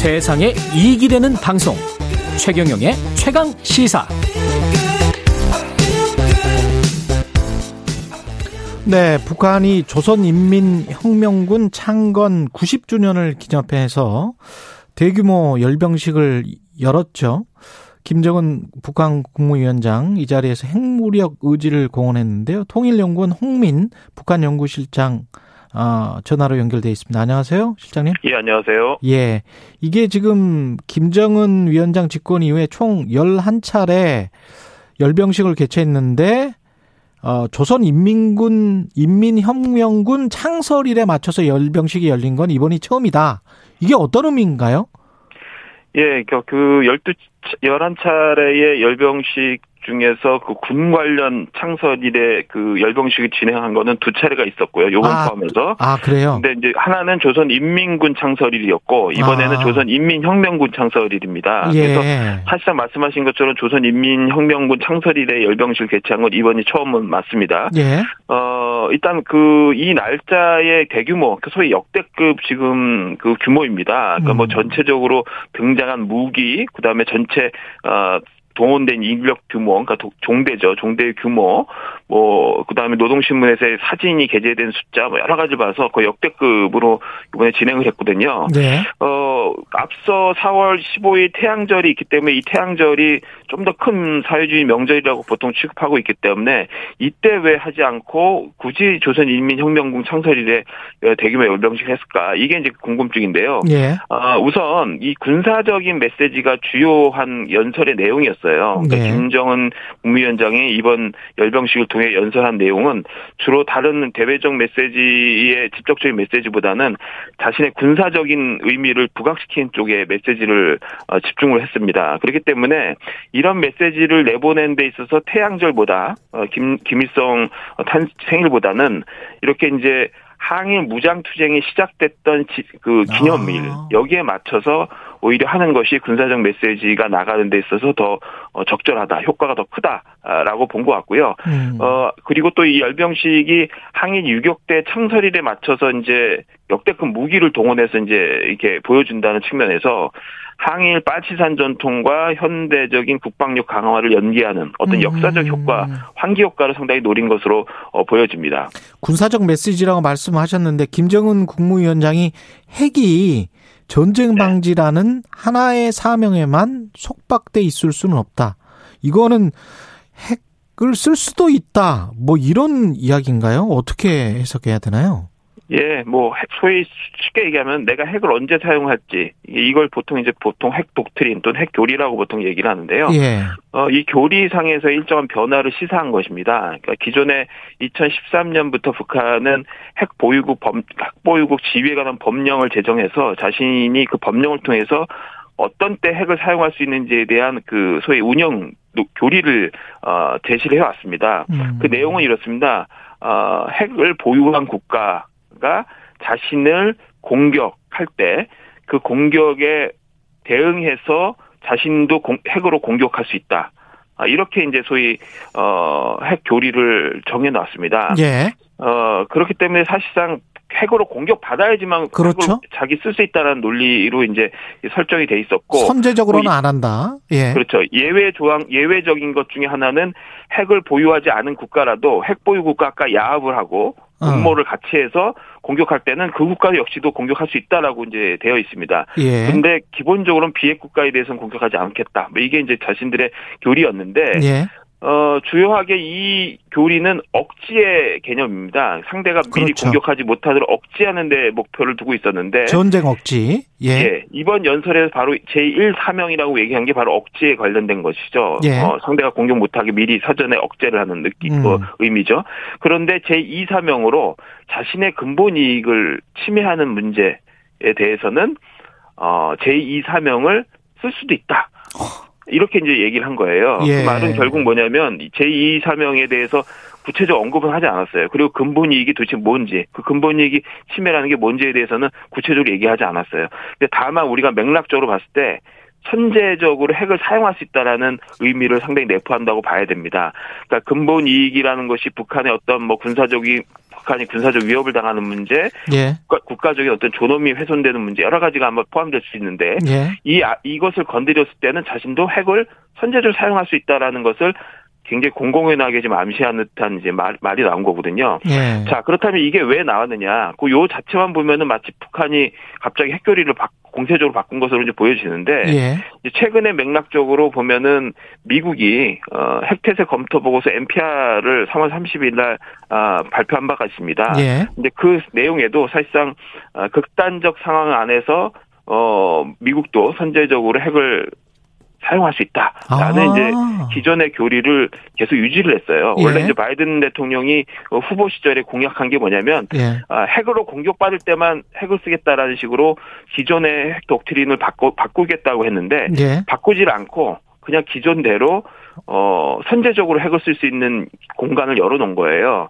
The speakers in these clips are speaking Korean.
세상에 이익이 되는 방송 최경영의 최강 시사 네, 북한이 조선인민혁명군 창건 90주년을 기념해서 대규모 열병식을 열었죠. 김정은 북한 국무위원장 이 자리에서 핵무력 의지를 공언했는데요. 통일연구원 홍민 북한 연구실장 어, 전화로 연결돼 있습니다. 안녕하세요, 실장님. 예, 안녕하세요. 예. 이게 지금 김정은 위원장 집권 이후에 총 11차례 열병식을 개최했는데 어, 조선인민군 인민혁명군 창설일에 맞춰서 열병식이 열린 건 이번이 처음이다. 이게 어떤 의미인가요? 예, 그, 그 12, 11차례의 열병식 중에서 그 군 관련 창설 일에 그 열병식을 진행한 거는 두 차례가 있었고요. 요번 아, 포함해서. 아, 그래요? 근데 이제 하나는 조선 인민군 창설일이었고 이번에는 아. 조선 인민혁명군 창설일입니다. 예. 그래서 사실상 말씀하신 것처럼 조선 인민혁명군 창설일에 열병식을 개최한 건 이번이 처음은 맞습니다. 예. 어, 일단 그 이 날짜의 대규모 그 소위 역대급 지금 그 규모입니다. 그러니까 뭐 음. 뭐 전체적으로 등장한 무기 그 다음에 전체 어 동원된 인력 규모, 그러니까 종대죠. 종대의 규모, 뭐, 그 다음에 노동신문에서의 사진이 게재된 숫자, 뭐, 여러 가지 봐서 거의 역대급으로 이번에 진행을 했거든요. 네. 어, 앞서 4월 15일 태양절이 있기 때문에 이 태양절이 좀 더 큰 사회주의 명절이라고 보통 취급하고 있기 때문에 이때 왜 하지 않고 굳이 조선인민혁명군 창설일에 대규모 열병식 했을까? 이게 이제 궁금증인데요. 예. 어, 우선 이 군사적인 메시지가 주요한 연설의 내용이었어요. 그러니까 네. 김정은 국무위원장이 이번 열병식을 통해 연설한 내용은 주로 다른 대외적 메시지의 직접적인 메시지보다는 자신의 군사적인 의미를 부각시킨 쪽에 메시지를 어, 집중을 했습니다. 그렇기 때문에 이런 메시지를 내보낸 데 있어서 태양절보다 어, 김 김일성 탄 생일보다는 이렇게 이제 항일 무장 투쟁이 시작됐던 그 기념일 아. 여기에 맞춰서 오히려 하는 것이 군사적 메시지가 나가는 데 있어서 더 어, 적절하다, 효과가 더 크다라고 본 것 같고요. 음. 어 그리고 또 이 열병식이 항일 유격대 창설일에 맞춰서 이제 역대급 무기를 동원해서 이제 이렇게 보여준다는 측면에서 항일 빠치산 전통과 현대적인 국방력 강화를 연계하는 어떤 음. 역사적 효과, 환기 효과를 상당히 노린 것으로 어, 보여집니다. 군사적 메시지라고 말씀하셨는데 김정은 국무위원장이 핵이 전쟁 네. 방지라는 네. 하나의 사명에만 속박돼 있을 수는 없다. 이거는 핵을 쓸 수도 있다. 뭐 이런 이야기인가요? 어떻게 해석해야 되나요? 예, 뭐 소위 쉽게 얘기하면 내가 핵을 언제 사용할지 이걸 보통 이제 보통 핵 독트린 또는 핵 교리라고 보통 얘기를 하는데요. 예. 어, 이 교리상에서 일정한 변화를 시사한 것입니다. 그러니까 기존에 2013년부터 북한은 핵 보유국 범, 핵 보유국 지위에 관한 법령을 제정해서 자신이 그 법령을 통해서 어떤 때 핵을 사용할 수 있는지에 대한 그 소위 운영 교리를 어, 제시를 해왔습니다. 음. 그 내용은 이렇습니다. 어, 핵을 보유한 국가 가 자신을 공격할 때 그 공격에 대응해서 자신도 공, 핵으로 공격할 수 있다. 아, 이렇게 이제 소위 어 핵 교리를 정해 놨습니다. 예. 어 그렇기 때문에 사실상 핵으로 공격 받아야지만 그렇죠. 자기 쓸 수 있다는 논리로 이제 설정이 돼 있었고 선제적으로는 뭐안 한다. 예. 그렇죠. 예외 조항 예외적인 것 중에 하나는 핵을 보유하지 않은 국가라도 핵 보유 국가가 야합을 하고 음모를 어. 같이 해서 공격할 때는 그 국가 역시도 공격할 수 있다라고 이제 되어 있습니다. 예. 근데 기본적으로는 비핵 국가에 대해서는 공격하지 않겠다. 뭐 이게 이제 자신들의 교리였는데 예. 어, 주요하게 이 교리는 억지의 개념입니다. 상대가 미리 그렇죠. 공격하지 못하도록 억지하는 데 목표를 두고 있었는데. 전쟁 억지. 예. 예. 이번 연설에서 바로 제1 사명이라고 얘기한 게 바로 억지에 관련된 것이죠. 예. 어, 상대가 공격 못하게 미리 사전에 억제를 하는 느낌, 음. 뭐 의미죠. 그런데 제2 사명으로 자신의 근본 이익을 침해하는 문제에 대해서는 어, 제2 사명을 쓸 수도 있다. 이렇게 이제 얘기를 한 거예요. 그 예. 그 말은 결국 뭐냐면 제2 사명에 대해서 구체적 언급은 하지 않았어요. 그리고 근본 이익이 도대체 뭔지, 그 근본 이익이 침해라는 게 뭔지에 대해서는 구체적으로 얘기하지 않았어요. 근데 다만 우리가 맥락적으로 봤을 때 선제적으로 핵을 사용할 수 있다라는 의미를 상당히 내포한다고 봐야 됩니다. 그러니까 근본 이익이라는 것이 북한의 어떤 뭐 군사적인 북한이 군사적 위협을 당하는 문제, 예. 국가, 적인 어떤 존엄이 훼손되는 문제 여러 가지가 아마 포함될 수 있는데 예. 이 아, 이것을 건드렸을 때는 자신도 핵을 선제적으로 사용할 수 있다라는 것을 굉장히 공공연하게 좀 암시하는 듯한 이제 말, 말이 나온 거거든요. 예. 자, 그렇다면 이게 왜 나왔느냐. 그 요 자체만 보면은 마치 북한이 갑자기 핵교리를 바, 공세적으로 바꾼 것으로 이제 보여지는데 예. 최근에 맥락적으로 보면은 미국이 어, 핵태세 검토 보고서 NPR을 3월 30일 날 아, 발표한 바가 있습니다. 예. 근데 그 내용에도 사실상 어, 극단적 상황 안에서 어 미국도 선제적으로 핵을 사용할 수 있다라는 아. 이제 기존의 교리를 계속 유지를 했어요. 예. 원래 이제 바이든 대통령이 어, 후보 시절에 공약한 게 뭐냐면 예. 아, 핵으로 공격받을 때만 핵을 쓰겠다라는 식으로 기존의 핵 독트린을 바꾸, 바꾸겠다고 했는데 예. 바꾸질 않고 그냥 기존대로 어 선제적으로 핵을 쓸 수 있는 공간을 열어놓은 거예요.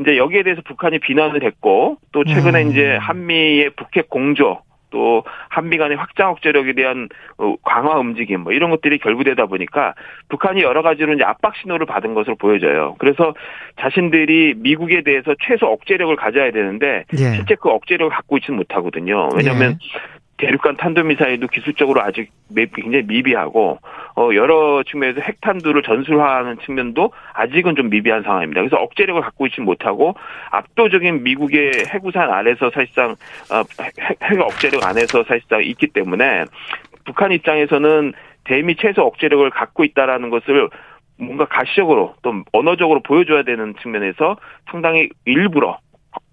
이제 여기에 대해서 북한이 비난을 했고 또 최근에 음. 이제 한미의 북핵 공조 또 한미 간의 확장 억제력에 대한 어, 강화 움직임 뭐 이런 것들이 결부되다 보니까 북한이 여러 가지로 이제 압박 신호를 받은 것으로 보여져요. 그래서 자신들이 미국에 대해서 최소 억제력을 가져야 되는데 예. 실제 그 억제력을 갖고 있지는 못하거든요. 왜냐하면 대륙간 탄도미사일도 기술적으로 아직 매- 굉장히 미비하고 어 여러 측면에서 핵탄두를 전술화하는 측면도 아직은 좀 미비한 상황입니다. 그래서 억제력을 갖고 있지 못하고 압도적인 미국의 해구산 아래서 사실상 어, 핵, 핵 억제력 안에서 사실상 있기 때문에 북한 입장에서는 대미 최소 억제력을 갖고 있다라는 것을 뭔가 가시적으로 또 언어적으로 보여줘야 되는 측면에서 상당히 일부러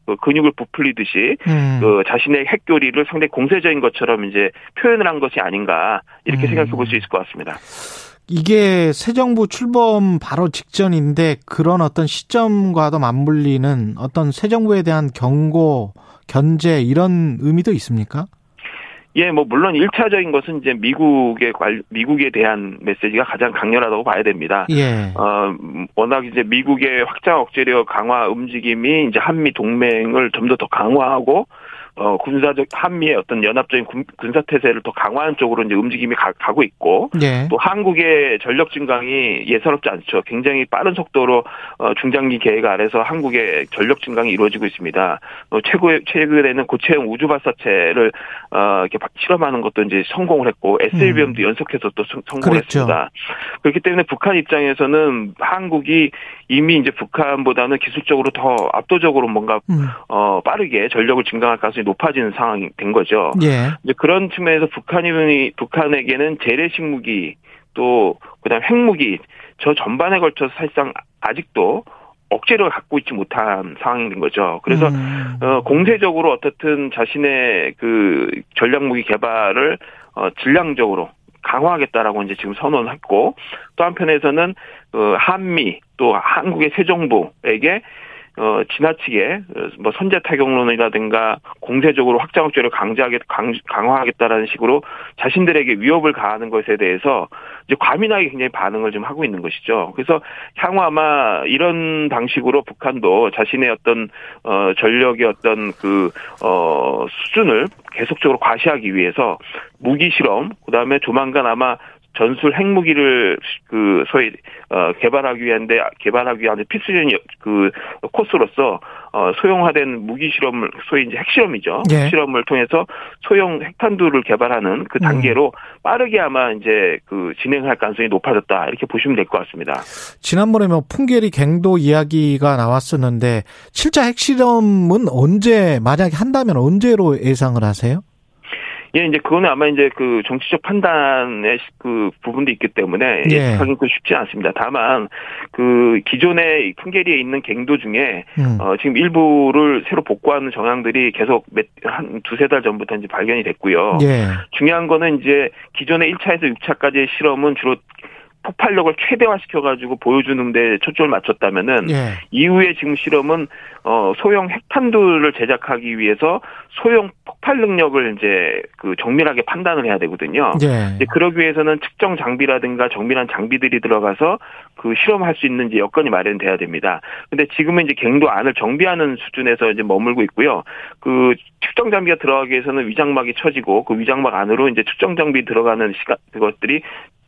그 근육을 부풀리듯이 음. 그 자신의 핵교리를 상당히 공세적인 것처럼 이제 표현을 한 것이 아닌가 이렇게 음. 생각해 볼 수 있을 것 같습니다. 이게 새 정부 출범 바로 직전인데 그런 어떤 시점과도 맞물리는 어떤 새 정부에 대한 경고, 견제 이런 의미도 있습니까? 예, 뭐 물론 일차적인 것은 이제 미국의 관 미국에 대한 메시지가 가장 강렬하다고 봐야 됩니다. 예. 어, 워낙 이제 미국의 확장 억제력 강화 움직임이 이제 한미 동맹을 좀 더 더 강화하고 어, 군사적 한미의 어떤 연합적인 군, 군사 태세를 더 강화하는 쪽으로 이제 움직임이 가, 고 있고 예. 또 한국의 전력 증강이 예사롭지 않죠. 굉장히 빠른 속도로 어, 중장기 계획 아래서 한국의 전력 증강이 이루어지고 있습니다. 어, 최고의 최근에는 고체형 우주 발사체를 어, 이렇게 바- 실험하는 것도 이제 성공을 했고 SLBM도 연속해서 또 성- 성공을 음. 그랬죠. 했습니다. 그렇기 때문에 북한 입장에서는 한국이 이미 이제 북한보다는 기술적으로 더 압도적으로 뭔가 음. 어, 빠르게 전력을 증강할 가능성이 높아지는 상황이 된 거죠. 예. 이제 그런 측면에서 북한이 북한에게는 재래식 무기 또 그다음 핵무기 저 전반에 걸쳐서 사실상 아직도 억제력을 갖고 있지 못한 상황인 거죠. 그래서 음. 어, 공세적으로 어떻든 자신의 그 전략 무기 개발을 어, 질량적으로 강화하겠다라고 이제 지금 선언을 했고 또 한편에서는 어, 한미 또 한국의 새 정부에게 어, 지나치게, 어, 뭐, 선제 타격론이라든가, 공세적으로 확장 억제를 강제하게, 강, 강화하겠다라는 식으로 자신들에게 위협을 가하는 것에 대해서 이제 과민하게 굉장히 반응을 좀 하고 있는 것이죠. 그래서 향후 아마 이런 방식으로 북한도 자신의 어떤, 어, 전력의 어떤 그, 어, 수준을 계속적으로 과시하기 위해서 무기 실험, 그 다음에 조만간 아마 전술 핵무기를 그 소위 어 개발하기 위한데 개발하기 위한 필수적인 여- 그 코스로서 어 소형화된 무기 실험을 소위 이제 핵실험이죠. 예. 핵실험을 통해서 소형 핵탄두를 개발하는 그 단계로 빠르게 아마 이제 그 진행할 가능성이 높아졌다 이렇게 보시면 될 것 같습니다. 지난번에 뭐 풍계리 갱도 이야기가 나왔었는데 실제 핵실험은 언제 만약에 한다면 언제로 예상을 하세요? 예, 이제 그거는 아마 이제 그 정치적 판단의 시- 그 부분도 있기 때문에 예. 예측하기는 그 쉽지 않습니다. 다만 그 기존의 풍계리에 있는 갱도 중에 음. 어 지금 일부를 새로 복구하는 정황들이 계속 몇, 한 두세 달 전부터 이제 발견이 됐고요. 예. 중요한 거는 이제 기존의 1차에서 6차까지의 실험은 주로 폭발력을 최대화시켜가지고 보여주는 데 초점을 맞췄다면은 예. 이후에 지금 실험은 어 소형 핵탄두를 제작하기 위해서 소형 폭발 능력을 이제 그 정밀하게 판단을 해야 되거든요. 예. 이제 그러기 위해서는 측정 장비라든가 정밀한 장비들이 들어가서 그 실험할 수 있는 이제 여건이 마련돼야 됩니다. 근데 지금은 이제 갱도 안을 정비하는 수준에서 이제 머물고 있고요. 그 측정 장비가 들어가기 위해서는 위장막이 쳐지고 그 위장막 안으로 이제 측정 장비 들어가는 시간 그것들이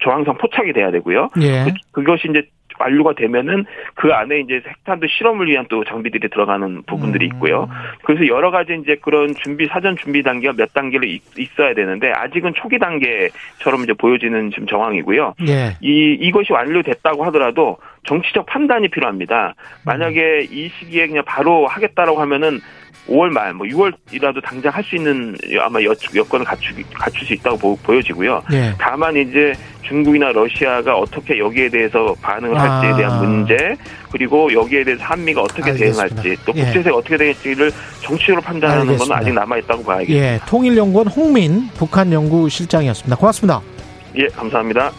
저항성 포착이 돼야 되고요. 예. 그, 그것이 이제 완료가 되면은 그 안에 이제 핵탄두 실험을 위한 또 장비들이 들어가는 부분들이 음. 있고요. 그래서 여러 가지 이제 그런 준비 사전 준비 단계가 몇 단계로 있- 있어야 되는데 아직은 초기 단계처럼 이제 보여지는 지금 정황이고요. 예. 이 이것이 완료됐다고 하더라도 정치적 판단이 필요합니다. 만약에 이 시기에 그냥 바로 하겠다라고 하면은 5월 말, 뭐 6월이라도 당장 할 수 있는 아마 여, 여건을 갖추, 갖출 수 있다고 보, 보여지고요. 예. 다만 이제 중국이나 러시아가 어떻게 여기에 대해서 반응을 아. 할지에 대한 문제 그리고 여기에 대해서 한미가 어떻게 알겠습니다. 대응할지 또 예. 국제사가 어떻게 될지를 정치적으로 판단하는 건 알겠습니다. 아직 남아 있다고 봐야겠습니다. 예. 통일연구원 홍민 북한 연구실장이었습니다. 고맙습니다. 예, 감사합니다.